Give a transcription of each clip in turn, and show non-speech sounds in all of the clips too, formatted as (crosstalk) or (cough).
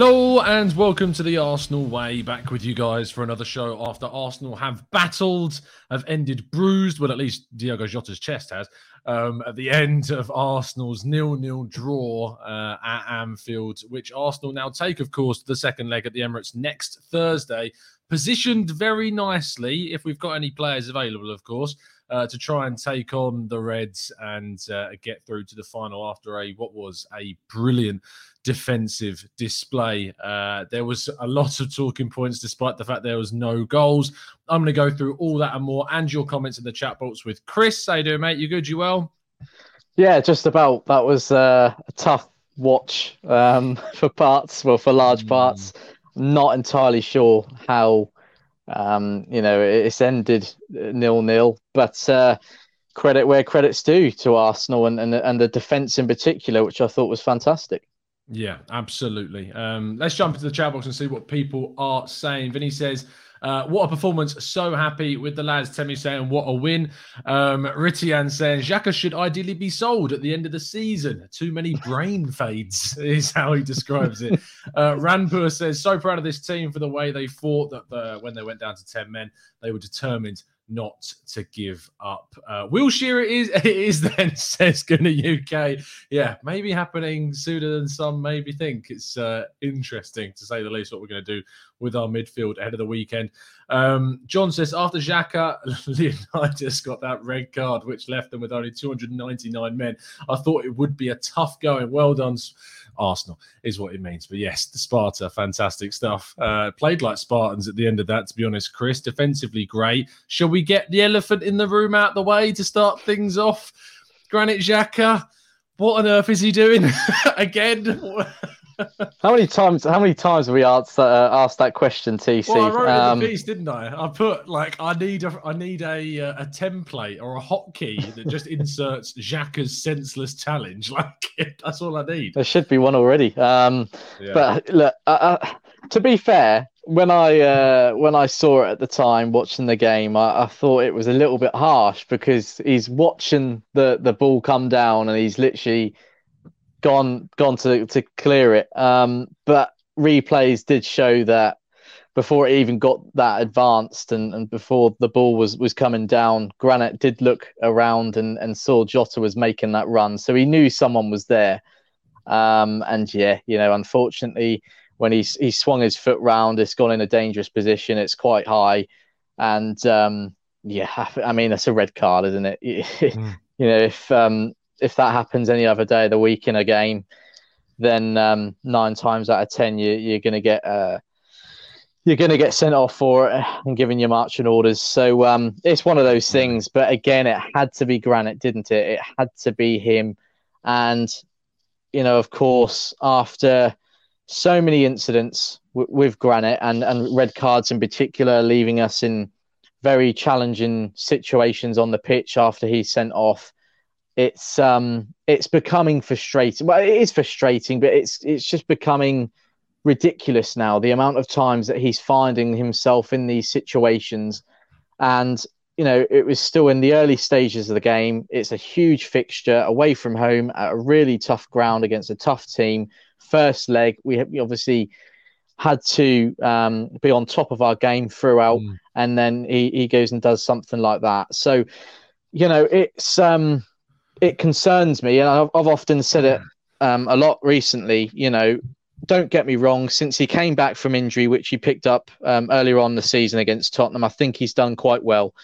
Hello and welcome to the Arsenal Way. Back with you guys for another show after Arsenal have battled, have ended bruised. Well, at least Diogo Jota's chest has. Um, at the end of Arsenal's nil-nil draw uh, at Anfield, which Arsenal now take, of course, the second leg at the Emirates next Thursday. Positioned very nicely, if we've got any players available, of course uh, to try and take on the Reds and uh, get through to the final after a what was a brilliant defensive display. Uh, there was a lot of talking points despite the fact there was no goals. I'm going to go through all that and more and your comments in the chat box with Chris. How you doing, mate? You good? You well? Yeah, just about. That was uh, a tough watch um, (laughs) for parts, well, for large mm. parts. Not entirely sure how um, you know, it's ended nil nil, but uh, credit where credit's due to Arsenal and, and and the defence in particular, which I thought was fantastic. Yeah, absolutely. Um, let's jump into the chat box and see what people are saying. Vinny says, uh, what a performance. So happy with the lads. Temi saying, what a win. Um, Ritian saying, Xhaka should ideally be sold at the end of the season. Too many brain (laughs) fades is how he describes it. Uh, Ranpur says, so proud of this team for the way they fought that uh, when they went down to 10 men, they were determined not to give up. Uh, Will Shearer is (laughs) it is then (laughs) says gonna UK. Yeah, maybe happening sooner than some maybe think. It's uh, interesting to say the least what we're going to do with our midfield ahead of the weekend. Um, John says after Xhaka, (laughs) Leonidas got that red card, which left them with only 299 men. I thought it would be a tough going. Well done. Arsenal is what it means. But yes, the Sparta, fantastic stuff. Uh, played like Spartans at the end of that, to be honest, Chris. Defensively great. Shall we get the elephant in the room out the way to start things off? Granit Xhaka, what on earth is he doing (laughs) again? how many times? How many times have we asked uh, asked that question, TC? Well, I wrote um, in the um, piece, didn't I? I put like I need a I need a uh, a template or a hotkey that just (laughs) inserts Xhaka's senseless challenge. (laughs) Like that's all I need. There should be one already. Um, yeah. But look, I, uh, to be fair, when I uh, when I saw it at the time watching the game, I, I, thought it was a little bit harsh because he's watching the the ball come down and he's literally gone gone to to clear it. Um, but replays did show that before it even got that advanced and, and before the ball was was coming down, Granit did look around and, and saw Jota was making that run. So he knew someone was there. Um, and yeah, you know, unfortunately, when he's he swung his foot round, it's gone in a dangerous position. It's quite high. And um, yeah, I mean, that's a red card, isn't it? (laughs) mm. You know, if um, if that happens any other day of the week in a game, then um, nine times out of ten you, you're going to get uh, you're going to get sent off for it and given your marching orders. So um, it's one of those things. But again, it had to be Granit, didn't it? It had to be him. And you know, of course, after so many incidents w- with Granit and and red cards in particular, leaving us in very challenging situations on the pitch after he's sent off it's um it's becoming frustrating. Well, it is frustrating, but it's it's just becoming ridiculous now. The amount of times that he's finding himself in these situations, and you know, it was still in the early stages of the game. It's a huge fixture away from home at a really tough ground against a tough team. First leg, we, we obviously had to um, be on top of our game throughout, mm. and then he, he goes and does something like that. So, you know, it's um, it concerns me, and I've, I've often said it um, a lot recently. You know, don't get me wrong. Since he came back from injury, which he picked up um, earlier on the season against Tottenham, I think he's done quite well.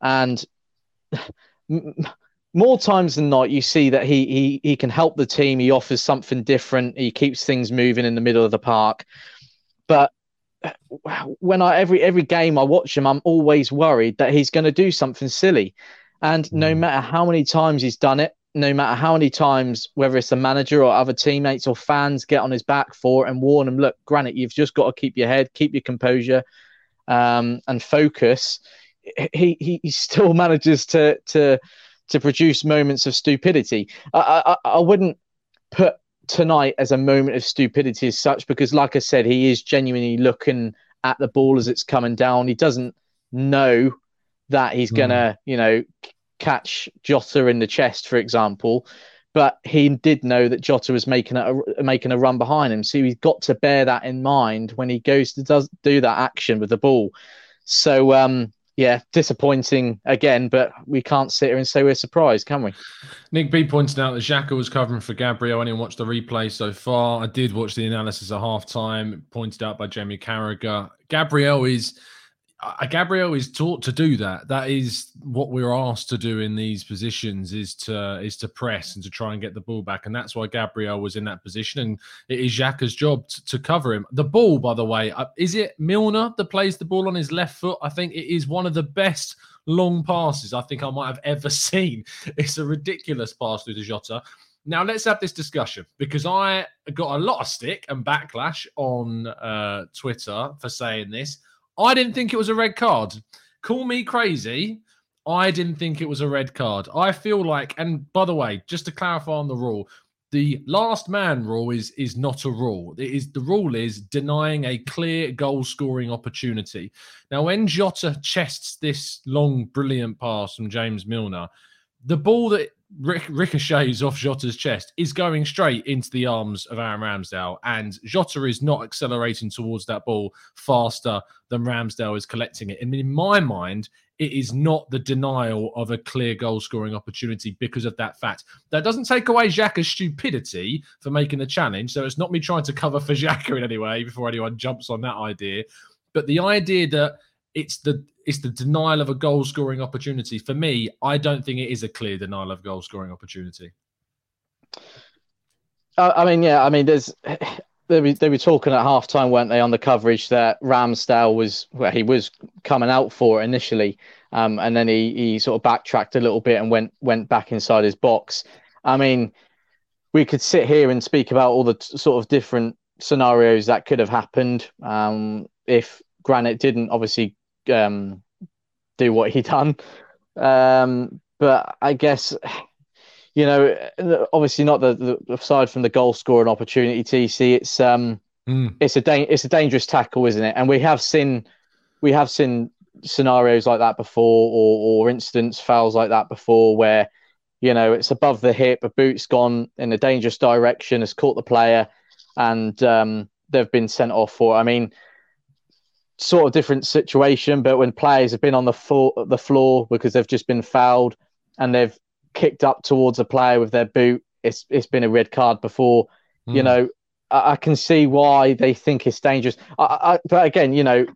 And (laughs) more times than not, you see that he he he can help the team. He offers something different. He keeps things moving in the middle of the park. But (sighs) when I every every game I watch him, I'm always worried that he's going to do something silly. And no hmm. matter how many times he's done it, no matter how many times, whether it's the manager or other teammates or fans get on his back for it and warn him, look, Granit, you've just got to keep your head, keep your composure, um, and focus. He, he he still (laughs) manages to to to produce moments of stupidity. I, I, I wouldn't put tonight as a moment of stupidity as such because, like I said, he is genuinely looking at the ball as it's coming down. He doesn't know that he's mm. gonna, you know, catch Jota in the chest, for example. but he did know that Jota was making a making a run behind him, so he's got to bear that in mind when he goes to does do that action with the ball. So um, yeah, disappointing again, but we can't sit here and say we're surprised, can we? Nick B pointed out that Xhaka was covering for Gabriel. I didn't watch the replay so far. I did watch the analysis at halftime, pointed out by Jamie Carragher. Gabriel is uh, Gabriel is taught to do that. That is what we're asked to do in these positions: is to is to press and to try and get the ball back. And that's why Gabriel was in that position, and it is Xhaka's job to, to cover him. The ball, by the way, uh, is it Milner that plays the ball on his left foot? I think it is one of the best long passes I think I might have ever (laughs) seen. It's a ridiculous pass through the Jota. Now let's have this discussion because I got a lot of stick and backlash on uh, Twitter for saying this. I didn't think it was a red card. Call me crazy. I didn't think it was a red card. I feel like, and by the way, just to clarify on the rule, the last man rule is is not a rule. It is the rule is denying a clear goal scoring opportunity. Now, when Jota chests this long, brilliant pass from James Milner, the ball that ricochets off Jota's chest is going straight into the arms of Aaron Ramsdale, and Jota is not accelerating towards that ball faster than Ramsdale is collecting it. And in my mind, it is not the denial of a clear goal scoring opportunity because of that fact. That doesn't take away Xhaka's stupidity for making the challenge. So it's not me trying to cover for Xhaka in any way before anyone jumps on that idea. But the idea that it's the it's the denial of a goal scoring opportunity. For me, I don't think it is a clear denial of goal scoring opportunity. Uh, I mean, yeah, I mean, there's (sighs) they were, they were talking at halftime, weren't they, on the coverage that Ramsdale was well, he was coming out for initially, um, and then he he sort of backtracked a little bit and went went back inside his box. I mean, we could sit here and speak about all the t- sort of different scenarios that could have happened um, if Granit didn't obviously um, do what he done. Um, but I guess you know, obviously not the, the aside from the goal scoring opportunity. TC, it's um, mm. it's a da- it's a dangerous tackle, isn't it? And we have seen we have seen scenarios like that before, or or incidents fouls like that before, where you know it's above the hip, a boot's gone in a dangerous direction, has caught the player, and um, they've been sent off for. I mean, sort of different situation, but when players have been on the floor, the floor because they've just been fouled and they've kicked up towards a player with their boot, it's it's been a red card before. Mm. You hmm. know, I, I, can see why they think it's dangerous. I, I, but again, you know,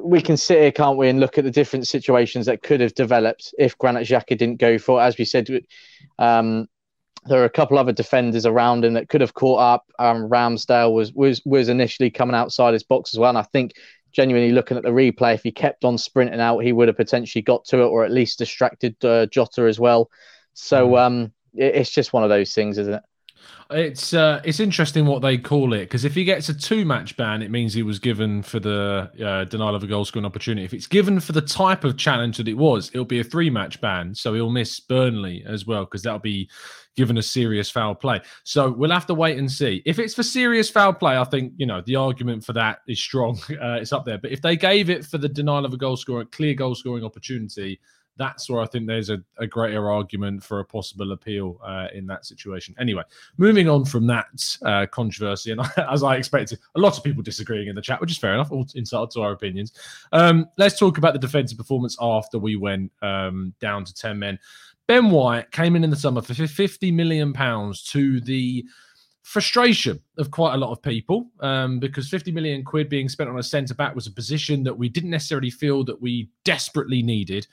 we can sit here, can't we, and look at the different situations that could have developed if Granit Xhaka didn't go for. As we said, um, there are a couple other defenders around him that could have caught up. Um, Ramsdale was was was initially coming outside his box as well, and I think genuinely looking at the replay, if he kept on sprinting out, he would have potentially got to it or at least distracted uh, Jota as well. So mm. um, it, it's just one of those things, isn't it? It's uh, it's interesting what they call it because if he gets a two match ban, it means he was given for the uh, denial of a goal scoring opportunity. If it's given for the type of challenge that it was, it'll be a three match ban, so he'll miss Burnley as well because that'll be given a serious foul play. So we'll have to wait and see. If it's for serious foul play, I think you know the argument for that is strong. (laughs) Uh, it's up there. But if they gave it for the denial of a goal scoring, clear goal scoring opportunity, that's where I think there's a, a greater argument for a possible appeal uh, in that situation. Anyway, moving on from that uh, controversy, and (laughs) as I expected, a lot of people disagreeing in the chat, which is fair enough, all entitled to our opinions. Um, let's talk about the defensive performance after we went um, down to 10 men. Ben White came in in the summer for 50 million pounds to the frustration of quite a lot of people um, because 50 million quid being spent on a centre back was a position that we didn't necessarily feel that we desperately needed.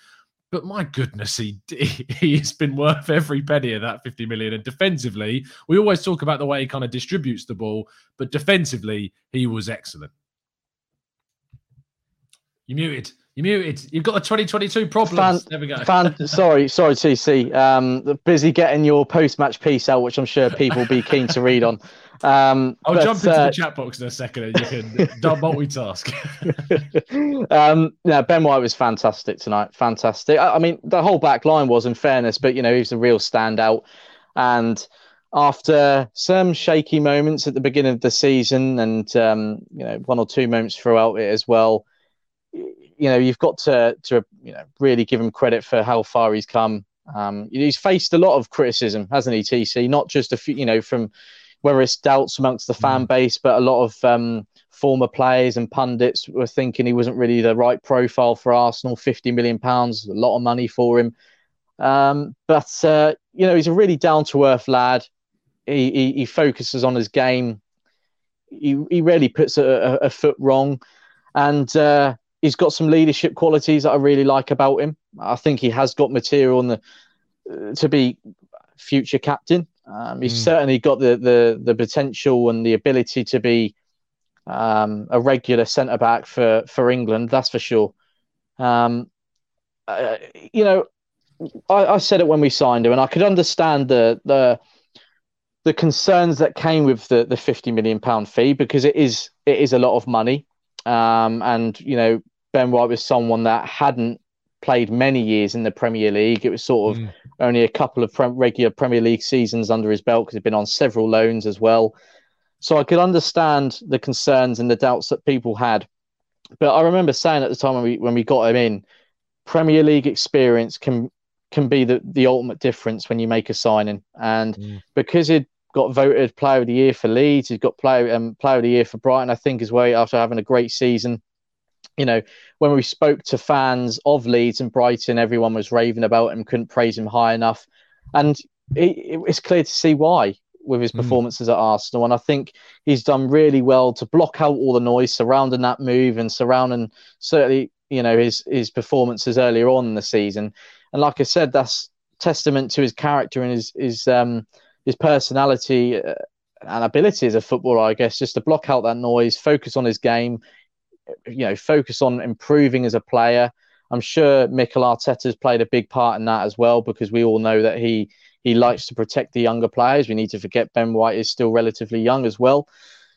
But my goodness, he (laughs) he's been worth every penny of that 50 million. And defensively, we always talk about the way he kind of distributes the ball, but defensively, he was excellent. You muted. You muted. You've got the 2022 problems. Fan, there we go. Fan, sorry, sorry, TC. Um, busy getting your post-match piece out, which I'm sure people will be keen to read on. (laughs) Um, I'll but, jump into uh, the chat box in a second, and you can (laughs) multitask. (laughs) um, yeah, Ben White was fantastic tonight. Fantastic. I, I, mean, the whole back line was, in fairness, but you know, he was a real standout. And after some shaky moments at the beginning of the season, and um, you know, one or two moments throughout it as well you know, you've got to to you know really give him credit for how far he's come Um, he's faced a lot of criticism, hasn't he, TC? Not just a few, you know, from whether it's doubts amongst the fan mm. base, but a lot of um, former players and pundits were thinking he wasn't really the right profile for Arsenal. Fifty million pounds, a lot of money for him. Um, but uh, you know, he's a really down to earth lad. He, he, he focuses on his game. He he rarely puts a, a, a foot wrong, and uh, he's got some leadership qualities that I really like about him. I think he has got material on the uh, to be future captain. Um, he's mm. certainly got the, the the potential and the ability to be um, a regular centre back for for England. That's for sure. Um, uh, you know, I, I, said it when we signed him, and I could understand the the the concerns that came with the the fifty million pound fee because it is it is a lot of money. Um, and you know, Ben White was someone that hadn't played many years in the Premier League. It was sort of mm. only a couple of pre- regular Premier League seasons under his belt because he'd been on several loans as well. So I could understand the concerns and the doubts that people had. But I remember saying at the time when we when we got him in, Premier League experience can can be the, the ultimate difference when you make a signing. And mm. because he'd got voted Player of the Year for Leeds, he's got Player um, Player of the Year for Brighton, I think as well after having a great season you know, when we spoke to fans of Leeds and Brighton, everyone was raving about him, couldn't praise him high enough. And it, it's clear to see why with his hmm. performances mm. at Arsenal. And I think he's done really well to block out all the noise surrounding that move and surrounding certainly, you know, his his performances earlier on in the season. And like I said, that's testament to his character and his his um his personality uh, and ability as a footballer, I guess, just to block out that noise, focus on his game you know, focus on improving as a player. I'm sure Mikel Arteta's played a big part in that as well because we all know that he he likes to protect the younger players. We need to forget Ben White is still relatively young as well.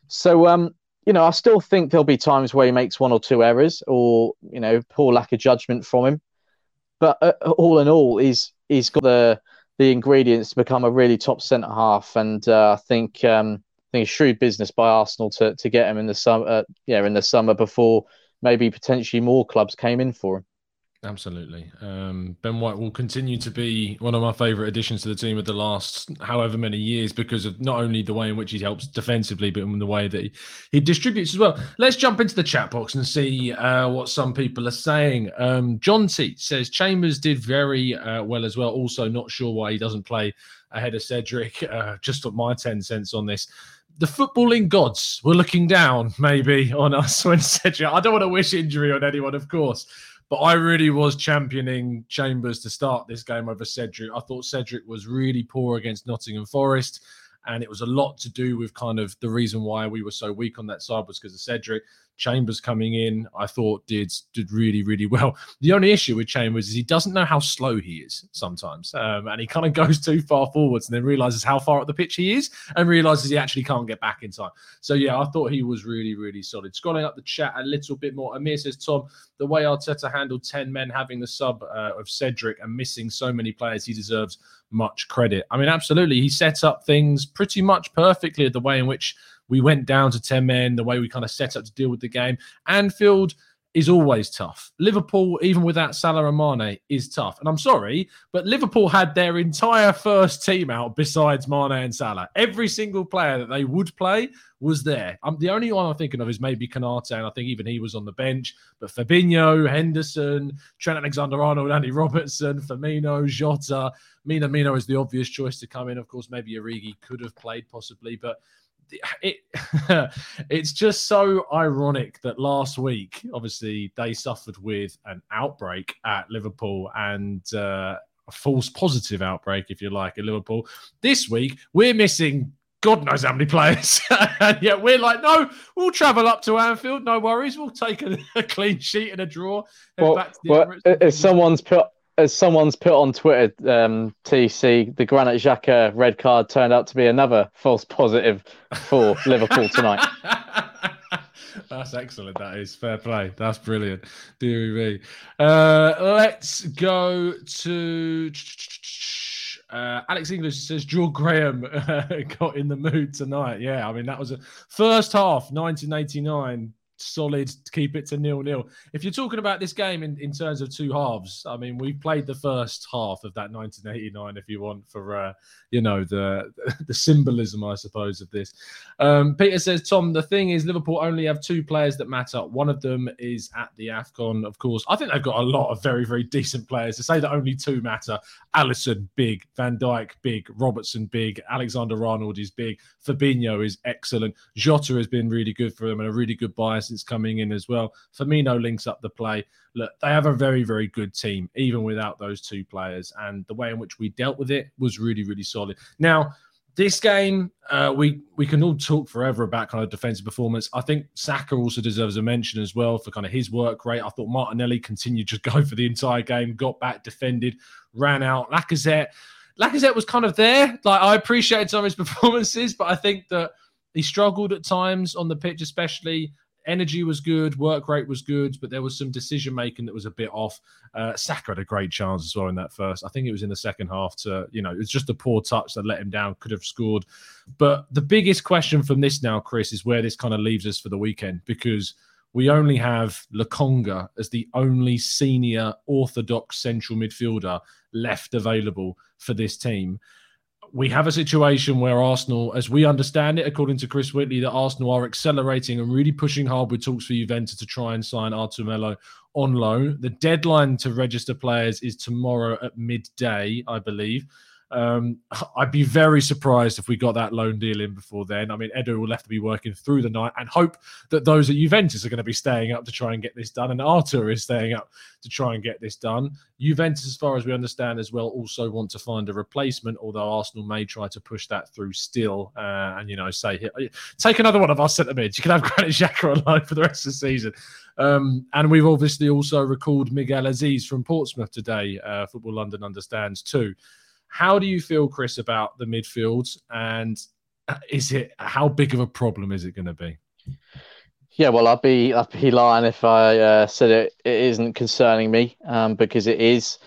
So um, you know, I still think there'll be times where he makes one or two errors or you know, poor lack of judgment from him. But uh, all in all, he's he's got the the ingredients to become a really top centre half, and uh, I think um, think shrewd business by Arsenal to to get him in the summer, uh, yeah, in the summer before maybe potentially more clubs came in for him. Absolutely. Um, ben White will continue to be one of my favourite additions to the team of the last however many years because of not only the way in which he helps defensively, but in the way that he, he distributes as well. Let's jump into the chat box and see uh, what some people are saying. Um, John T says Chambers did very uh, well as well. Also, not sure why he doesn't play ahead of Cedric. Uh, just my 10 cents on this the footballing gods were looking down maybe on us (laughs) when Cedric. I don't want to wish injury on anyone, of course, but I really was championing Chambers to start this game over Cedric. I thought Cedric was really poor against Nottingham Forest, and it was a lot to do with kind of the reason why we were so weak on that side was because of Cedric. Chambers coming in, I thought did did really really well. (laughs) The only issue with Chambers is he doesn't know how slow he is sometimes, um, and he kind of (laughs) goes too far forwards and then realizes how far up the pitch he is, and realizes he actually can't get back in time. So yeah, I thought he was really really solid. Scrolling up the chat a little bit more, Amir says Tom, the way Arteta handled ten men having the sub uh, of Cedric and missing so many players, he deserves much credit. I mean, absolutely, he set up things pretty much perfectly the way in which we went down to 10 men, the way we kind of set up to deal with the game. Anfield is always tough. Liverpool, even without Salah and Mane, is tough. And I'm sorry, but Liverpool had their entire first team out besides Mane and Salah. Every single player that they would play was there. I'm the only one I'm thinking of is maybe Konate, and I think even he was on the bench. But Fabinho, Henderson, Trent Alexander-Arnold, Andy Robertson, Firmino, Jota, Minamino is the obvious choice to come in. Of course, maybe Origi could have played possibly, but it (laughs) it's just so ironic that last week, obviously, they suffered with an outbreak at Liverpool and uh, a false positive outbreak, if you like, at Liverpool. This week, we're missing God knows how many players. (laughs) and yet we're like, no, we'll travel up to Anfield. No worries. We'll take a, (laughs) a clean sheet and a draw. Well, well if someone's put as someone's put on Twitter, um, TC, the Granit Xhaka red card turned out to be another false positive for (laughs) Liverpool tonight. (laughs) That's excellent. That is fair play. That's brilliant. Deary me. Uh, let's go to uh, Alex English says George Graham uh, (laughs) got in the mood tonight. Yeah, I mean that was a first half 1989 solid keep it to nil nil. If you're talking about this game in, in terms of two halves, I mean, we played the first half of that 1989, if you want, for uh, you know the (laughs) the symbolism, I suppose, of this. Um, Peter says, Tom, the thing is, Liverpool only have two players that matter. One of them is at the Afcon, of course. I think they've got a lot of very very decent players. To say that only two matter, Alisson big, Van Dijk big, Robertson big, Alexander Arnold is big, Fabinho is excellent, Jota has been really good for them and a really good buy since coming in as well. Firmino links up the play. Look, they have a very, very good team, even without those two players. And the way in which we dealt with it was really, really solid. Now, this game, uh, we we can all talk forever about kind of defensive performance. I think Saka also deserves a mention as well for kind of his work rate. I thought Martinelli continued to (laughs) go for the entire game, got back, defended, ran out. Lacazette, Lacazette was kind of there. Like I appreciated some of his (laughs) performances, but I think that he struggled at times on the pitch, especially energy was good, work rate was good, but there was some decision making that was a bit off. Uh, Saka had a great chance as well in that first. I think it was in the second half to, you know, it was just a poor touch that let him down, could have scored. But the biggest question from this now, Chris, is where this kind of leaves us for the weekend because we only have Lokonga as the only senior orthodox central midfielder left available for this team we have a situation where Arsenal, as we understand it, according to Chris Wheatley, that Arsenal are accelerating and really pushing hard with talks for Juventus to try and sign Arthur Melo on loan. The deadline to register players is tomorrow at midday, I believe. Um, (sighs) I'd be very surprised if we got that loan deal in before then. I mean, Edu will have to be working through the night and hope that those at Juventus are going to be staying up to try and get this done. And Arthur is staying up to try and get this done. Juventus, as far as we understand as well, also want to find a replacement, although Arsenal may try to push that through still. Uh, and, you know, say, take another one of our centre mids. You can have (laughs) Granit Xhaka loan for the rest of the season. Um, and we've obviously also recalled Miguel Azeez from Portsmouth today. Uh, Football London understands too. How do you feel, Chris, about the midfield? And is it how big of a problem is it going to be? Yeah, well, I'd be I'd be lying if I uh, said it, it isn't concerning me um, because it is.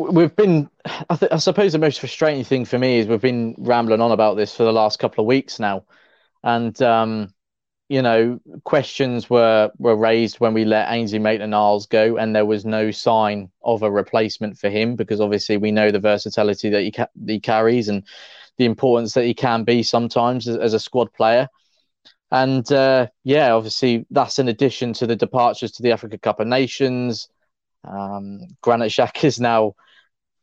We've been, I, th- I suppose, the most frustrating thing for me is we've been rambling on about this for the last couple of weeks now, and um, you know, questions were were raised when we let Ainsley Maitland-Niles go, and there was no sign of a replacement for him because obviously we know the versatility that he ca- he carries and the importance that he can be sometimes as, as a squad player. And uh, yeah, obviously that's in addition to the departures to the Africa Cup of Nations. Um, Granit Xhaka is now.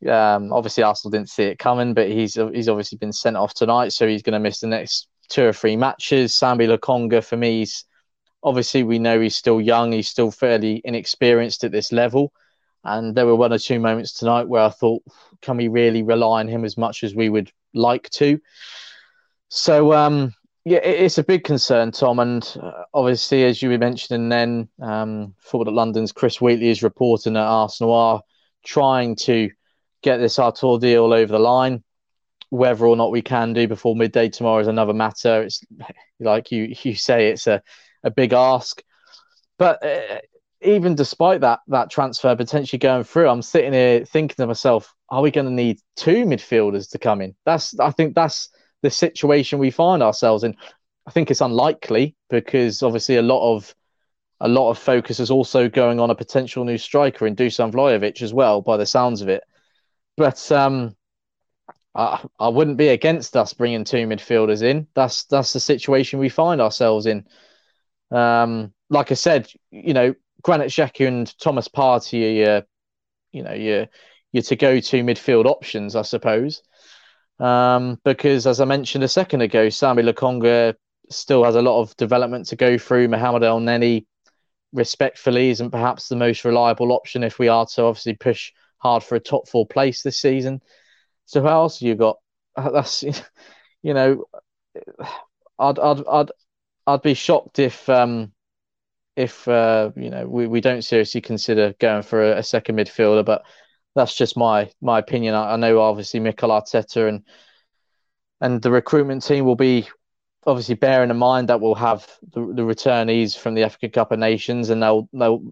Um, obviously, Arsenal didn't see it coming, but he's he's obviously been sent off tonight, so he's going to miss the next two or three matches. Sambi Lokonga, for me, is obviously we know he's still young, he's still fairly inexperienced at this level. And there were one or two moments tonight where I thought, can we really rely on him as much as we would like to? So, um, yeah, it's a big concern, Tom. And uh, obviously, as you were mentioning, then um, football.london's Chris Wheatley is reporting that Arsenal are trying to get this Arthur deal over the line whether or not we can do before midday tomorrow is another matter. It's like you you say, it's a, a big ask. But uh, even despite that that transfer potentially going through, I'm sitting here thinking to myself, are we going to need two midfielders to come in? That's I think that's the situation we find ourselves in. I think it's unlikely because obviously a lot of a lot of focus is also going on a potential new striker in Dusan Vlahovic as well, by the sounds of it. But um, I, I wouldn't be against us bringing two midfielders in. That's that's the situation we find ourselves in. Um, like I said, you know, Granit Xhaka and Thomas Partey are, you know, you're, you're to go to midfield options, I suppose. Um, because as I mentioned a second ago, Sambi Lokonga still has a lot of development to go through. Mohamed Elneny, respectfully, isn't perhaps the most reliable option if we are to obviously push hard for a top four place this season. So who else you got? (laughs) That's you know, I'd I'd I'd I'd be shocked if um if uh, you know we, we don't seriously consider going for a, a second midfielder, but that's just my my opinion. I, I, know obviously Mikel Arteta and and the recruitment team will be obviously bearing in mind that we'll have the, the returnees from the African Cup of Nations, and they'll they'll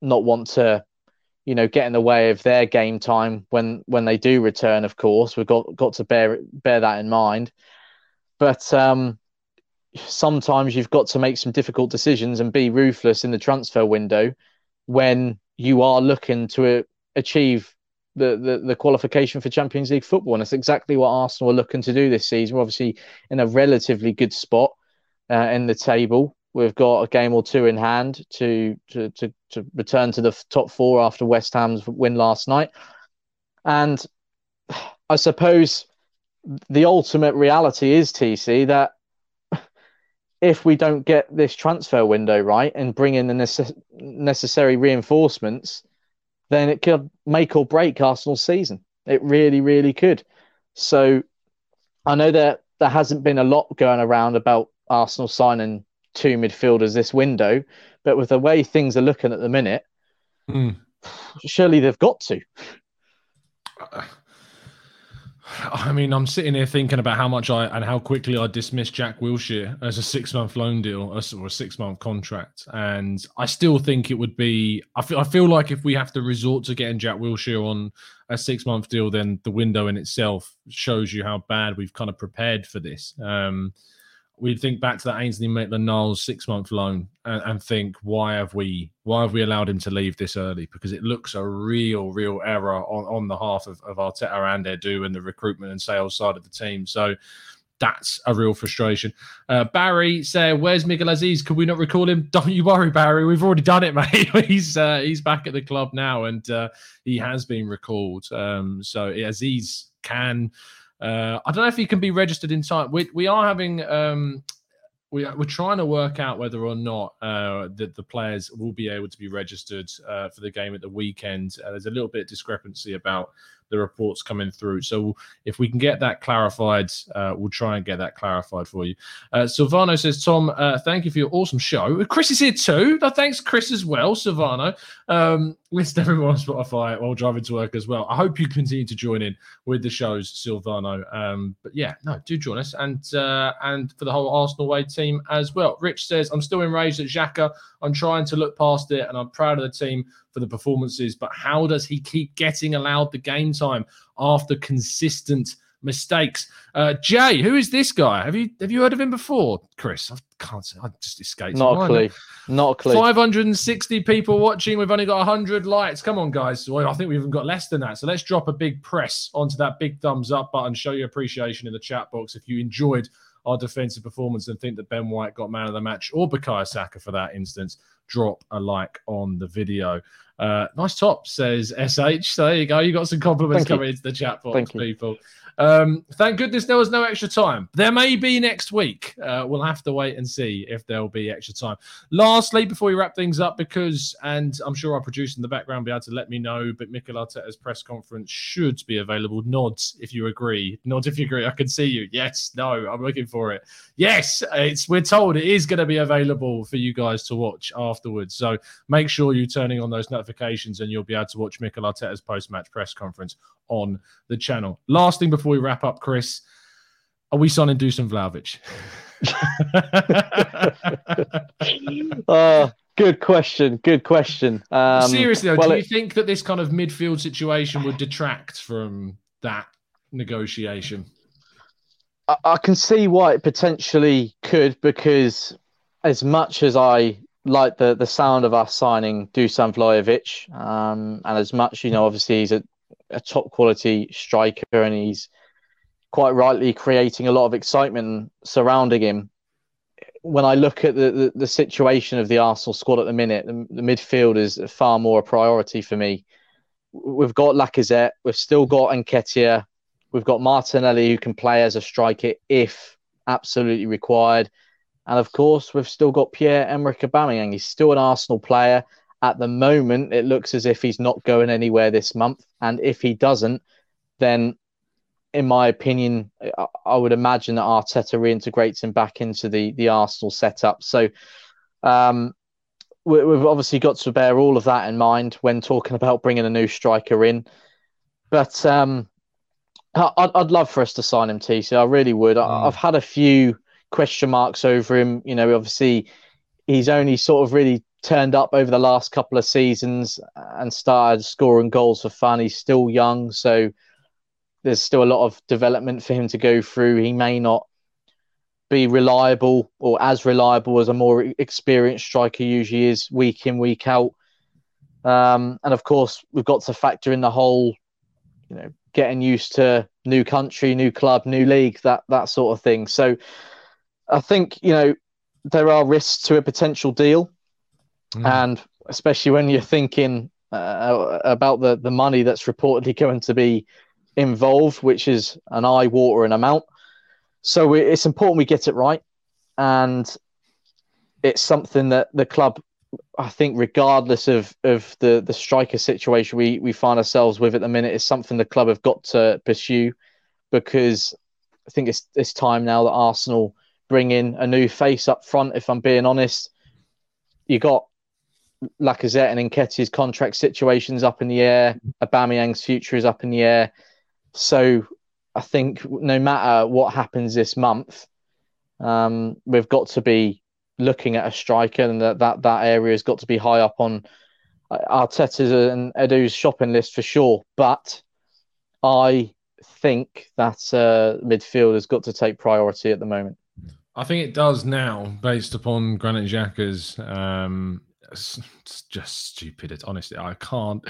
not want to you know, get in the way of their game time when when they do return. Of course, we've got got to bear bear that in mind. But um, sometimes you've got to make some difficult decisions and be ruthless in the transfer window when you are looking to achieve the, the, the qualification for Champions League football. And it's exactly what Arsenal are looking to do this season. We're obviously in a relatively good spot uh, in the table. We've got a game or two in hand to, to, to, to return to the top four after West Ham's win last night. And I suppose the ultimate reality is, TC, that if we don't get this transfer window right and bring in the necess- necessary reinforcements, then it could make or break Arsenal's season. It really, really could. So I know that there hasn't been a lot going around about Arsenal signing two midfielders this window, but with the way things are looking at the minute, mm. surely they've got to. (sighs) I mean, I'm sitting here thinking about how much I and how quickly I dismissed Jack Wilshere as a six month loan deal or a six month contract. And I still think it would be, I feel, I feel like if we have to resort to getting Jack Wilshere on a six month deal, then the window in itself shows you how bad we've kind of prepared for this. Um, we'd think back to that Ainsley Maitland-Niles six month loan and, and, think why have we why have we allowed him to leave this early? Because it looks a real real error on on the half of, of Arteta and Edu and the recruitment and sales side of the team. So that's a real frustration. Uh, Barry said, "Where's Miguel Azeez? Could we not recall him? (laughs) Don't you worry, Barry. We've already done it, (laughs) mate. he's uh, he's back at the club now, and uh, he has been recalled. Um, so Azeez can." Uh, I don't know if he can be registered in time. We, we are having um, we, we're trying to work out whether or not uh, the, the players will be able to be registered uh, for the game at the weekend. Uh, there's a little bit of discrepancy about the reports coming through. So if we can get that clarified, uh, we'll try and get that clarified for you. Uh, Silvano says, Tom, uh, thank you for your awesome show. Chris is here too. thanks, Chris, as well, Silvano. Um, (laughs) everyone on Spotify while driving to work as well. I hope you continue to join in with the shows, Silvano. Um, but yeah, no, do join us and uh, and for the whole Arsenal way team as well. Rich says, I'm still enraged at Xhaka. I'm trying to look past it and I'm proud of the team for the performances, but how does he keep getting allowed the game time after consistent mistakes? Uh, Jay, who is this guy? Have you have you heard of him before, Chris? I can't say. I just escaped. Not a clue. Not a clue. 560 people watching. We've only got 100 likes. Come on, guys. Well, I think we've even got less than that. So let's drop a big press onto that big thumbs up button. Show your appreciation in the chat box if you enjoyed our defensive performance and think that Ben White got man of the match or Bukayo Saka for that instance, drop a like on the video. Uh, nice top, says SH. So there you go. You got some compliments Thank coming you. into the chat box, people. Um, thank goodness there was no extra time. There may be next week. Uh, we'll have to wait and see if there'll be extra time. Lastly, before we wrap things up, because and I'm sure our producer in the background will be able to let me know, but Mikel Arteta's press conference should be available. Nods if you agree. Nods if you agree. I can see you. Yes. No. I'm looking for it. Yes. It's we're told it is going to be available for you guys to watch afterwards. So make sure you're turning on those notifications, and you'll be able to watch Mikel Arteta's post-match press conference on the channel. Last thing before we wrap up, Chris, are we signing Dusan Vlahovic? uh, (laughs) good question. Good question. Um, Seriously, though, well, do you think that this kind of midfield situation would detract from that negotiation? I, I can see why it potentially could, because as much as I like the the sound of us signing Dusan Vlahovic, um, and as much you know, obviously he's a a top quality striker, and he's quite rightly creating a lot of excitement surrounding him. When I look at the, the, the situation of the Arsenal squad at the minute, the, the, midfield is far more a priority for me. We've got Lacazette, we've still got Nketiah, we've got Martinelli who can play as a striker if absolutely required. And of course, we've still got Pierre Emerick Aubameyang. He's still an Arsenal player. At the moment, it looks as if he's not going anywhere this month. And if he doesn't, then in my opinion, I would imagine that Arteta reintegrates him back into the the Arsenal setup. So um, we've obviously got to bear all of that in mind when talking about bringing a new striker in. But um, I'd, I'd love for us to sign him, TC. I really would. Mm. I've had a few question marks over him. You know, obviously he's only sort of really turned up over the last couple of seasons and started scoring goals for fun. He's still young, so there's still a lot of development for him to go through. He may not be reliable or as reliable as a more experienced striker usually is week in week out. Um, and of course, we've got to factor in the whole, you know, getting used to new country, new club, new league, that that sort of thing. So, I think you know there are risks to a potential deal, mm. and especially when you're thinking uh, about the the money that's reportedly going to be involved, which is an eye-watering amount. So it's important we get it right, and it's something that the club, I think, regardless of of the the striker situation we we find ourselves with at the minute, is something the club have got to pursue, because I think it's it's time now that Arsenal bring in a new face up front. If I'm being honest, you got Lacazette and Nketiah's contract situations up in the air. Aubameyang's future is up in the air. So I think no matter what happens this month, um, we've got to be looking at a striker, and that that, that area has got to be high up on uh, Arteta's and Edu's shopping list for sure. But I think that uh, midfield has got to take priority at the moment. I think it does now, based upon Granit Xhaka's um, it's, just stupid. It's honestly, I can't,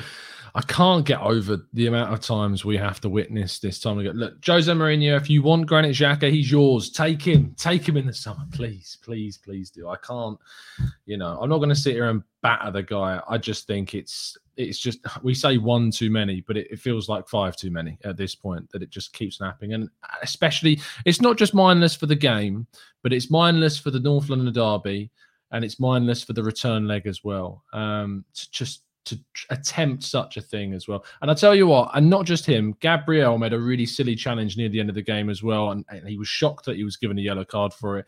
I can't get over the amount of times we have to witness this time again. Look, Jose Mourinho, if you want Granit Xhaka, he's yours. Take him, take him in the summer, please, please, please do. I can't, you know, I'm not going to sit here and batter the guy. I just think it's, it's just we say one too many, but it, it feels like five too many at this point. That it just keeps napping, and especially it's not just mindless for the game, but it's mindless for the North London Derby and it's mindless for the return leg as well. Um, to just to attempt such a thing as well. And I tell you what, and not just him, Gabriel made a really silly challenge near the end of the game as well, and, and he was shocked that he was given a yellow card for it.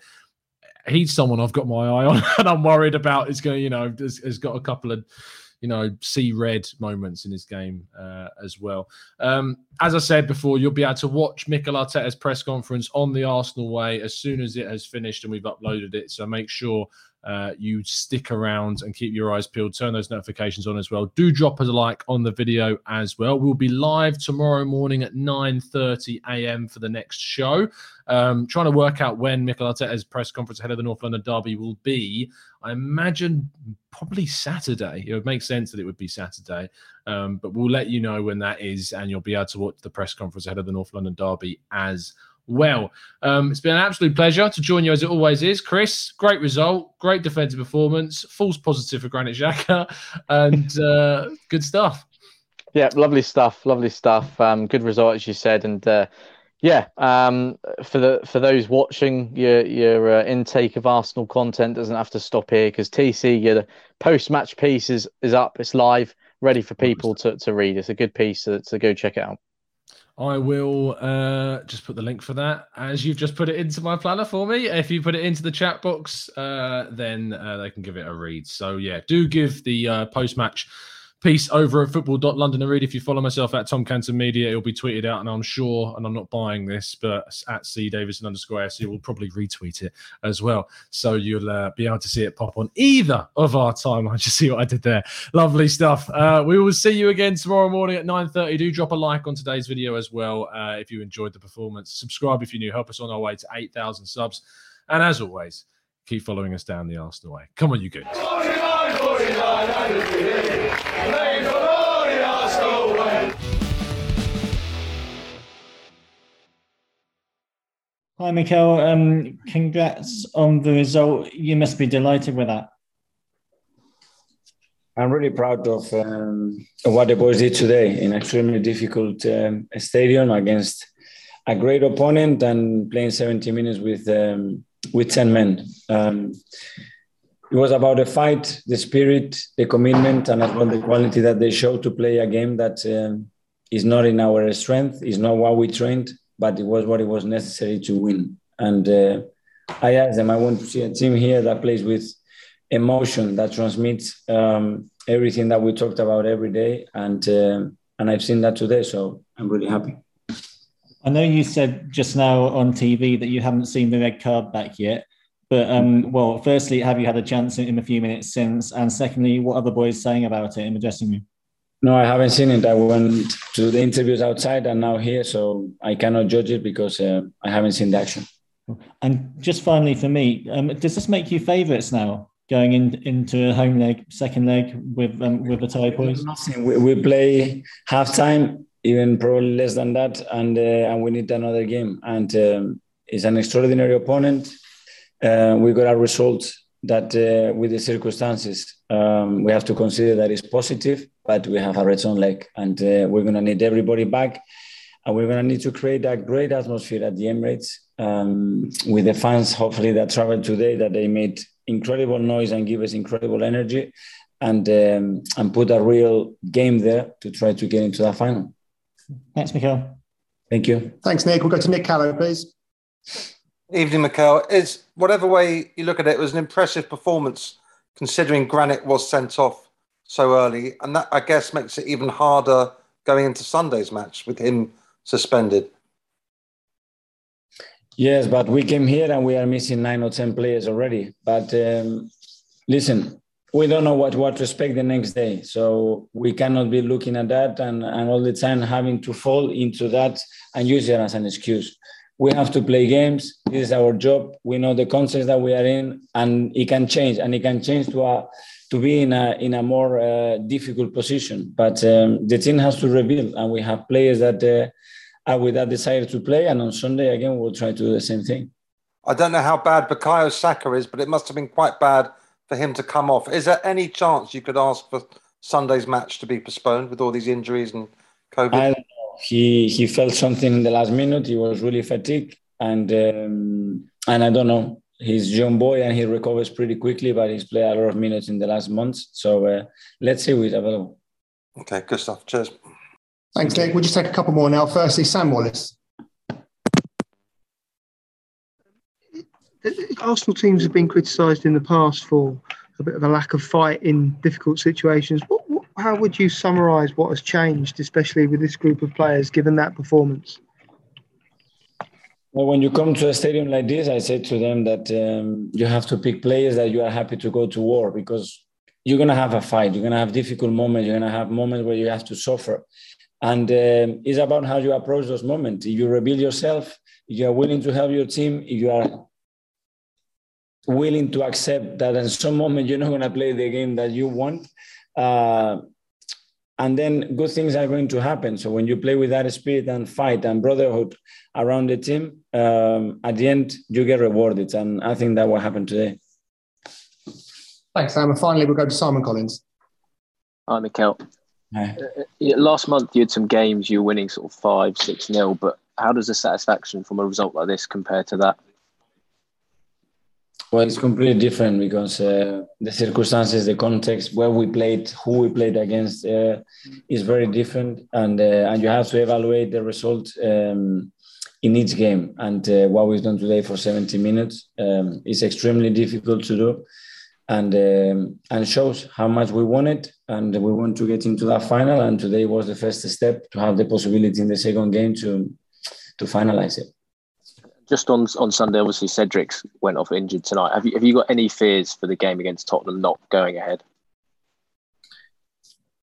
He's someone I've got my eye on, (laughs) and I'm worried about. Is going, you know, has, has got a couple of you know, see red moments in his game uh, as well. Um, as I said before, you'll be able to watch Mikel Arteta's press conference on the Arsenal way as soon as it has finished and we've uploaded it. So make sure uh, you stick around and keep your eyes peeled. Turn those notifications on as well. Do drop us a like on the video as well. We'll be live tomorrow morning at 9:30 a.m. for the next show. Um, trying to work out when Mikel Arteta's press conference ahead of the North London derby will be. I imagine probably Saturday. It would make sense that it would be Saturday, um, but we'll let you know when that is, and you'll be able to watch the press conference ahead of the North London derby as well. Um, it's been an absolute pleasure to join you as it always is. Chris, great result, great defensive performance, false positive for Granit Xhaka, (laughs) and uh, good stuff. Yeah, lovely stuff, lovely stuff. Um, good result, as you said, and uh, yeah, um, for the for those watching, your your uh, intake of Arsenal content doesn't have to stop here because TC, your post match piece is is up, it's live, ready for people to, to read. It's a good piece, so, so go check it out. I will uh, just put the link for that as you've just put it into my planner for me. If you put it into the chat box, uh, then uh, they can give it a read. So, yeah, do give the uh, post match piece over at football.london and read. If you follow myself at Tom Canton Media, it'll be tweeted out, and I'm sure, and I'm not buying this, but at C Davison underscore SC will probably retweet it as well. So you'll uh, be able to see it pop on either of our timelines. (laughs) Just see what I did there. Lovely stuff. Uh, we will see you again tomorrow morning at 9:30. Do drop a like on today's video as well uh, if you enjoyed the performance. Subscribe if you're new. Help us on our way to 8,000 subs. And as always, keep following us down the Arsenal way. Come on, you guys. Hi, Mikel. Um, congrats on the result. You must be delighted with that. I'm really proud of, um, what the boys did today in extremely difficult um, stadium against a great opponent and playing 70 minutes with um, with 10 men. It was about the fight, the spirit, the commitment, and as well the quality that they showed to play a game that um, is not in our strength, is not what we trained but it was what it was necessary to win. And uh, I asked them, I want to see a team here that plays with emotion, that transmits um, everything that we talked about every day. And, uh, and I've seen that today. So I'm really happy. I know you said just now on TV that you haven't seen the red card back yet. But um, well, firstly, have you had a chance in a few minutes since? And secondly, what are the boys saying about it in the dressing room? No, I haven't seen it. I went to the interviews outside and now here, so I cannot judge it because uh, I haven't seen the action. And just finally for me, um, does this make you favourites now going in, into a home leg, second leg with um, with the tie boys? We, we play half time, even probably less than that, and uh, and we need another game. And um, it's an extraordinary opponent. Uh, we got a result that, uh, with the circumstances, um, we have to consider that it's positive, but we have a red zone leg, and uh, we're gonna need everybody back. And we're going to need to create a great atmosphere at the Emirates um, with the fans, hopefully, that traveled today, that they made incredible noise and give us incredible energy and um, and put a real game there to try to get into the final. Thanks, Mikel. Thank you. Thanks, Nick. We'll go to Nick Callow, please. Evening, Mikel. Is whatever way you look at it, it was an impressive performance considering Granit was sent off so early, and that I guess makes it even harder going into Sunday's match with him suspended. Yes, but we came here and we are missing nine or 10 players already. But um, listen, we don't know what, what to expect the next day. So we cannot be looking at that and, and all the time having to fall into that and use it as an excuse. We have to play games. This is our job. We know the context that we are in, and it can change, and it can change to a to be in a in a more uh, difficult position. But um, the team has to rebuild, and we have players that uh, are with that desire to play. And on Sunday again, we'll try to do the same thing. I don't know how bad Bukayo Saka is, but it must have been quite bad for him to come off. Is there any chance you could ask for Sunday's match to be postponed with all these injuries and COVID? I. He he felt something in the last minute. He was really fatigued, and um, and I don't know he's young boy and he recovers pretty quickly, but he's played a lot of minutes in the last months. So uh, let's see who's available. Okay, good stuff. Cheers. Thanks, Nick. We'll just take a couple more now. Firstly, Sam Wallace. Arsenal teams have been criticised in the past for a bit of a lack of fight in difficult situations. What, what, how would you summarise what has changed, especially with this group of players, given that performance? Well, when you come to a stadium like this, I say to them that um, you have to pick players that you are happy to go to war because you're going to have a fight. You're going to have difficult moments. You're going to have moments where you have to suffer. And um, it's about how you approach those moments. If you rebuild yourself, if you are willing to help your team, if you are willing to accept that in some moment you're not going to play the game that you want, uh, and then good things are going to happen. So when you play with that spirit and fight and brotherhood around the team, um, at the end you get rewarded, and I think that will happen today. Thanks, Sam. And finally, we'll go to Simon Collins. Hi, Mikel. Hi. Uh, last month you had some games you were winning sort of five, six nil, but how does the satisfaction from a result like this compare to that? Well, it's completely different because uh, the circumstances, the context, where we played, who we played against, uh, is very different, and uh, and you have to evaluate the result um, in each game. And uh, what we've done today for 70 minutes um, is extremely difficult to do, and um, and shows how much we want it, and we want to get into that final. And today was the first step to have the possibility in the second game to to finalize it just on on Sunday, obviously Cedric's went off injured tonight. Have you have you got any fears for the game against Tottenham not going ahead?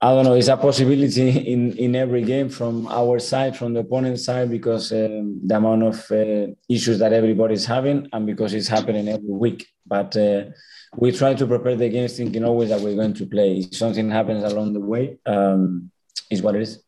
I don't know. It's a possibility in, in every game from our side, from the opponent's side, because um, the amount of uh, issues that everybody's having, and because it's happening every week. But uh, we try to prepare the games thinking always that we're going to play. If something happens along the way, um, is what it is.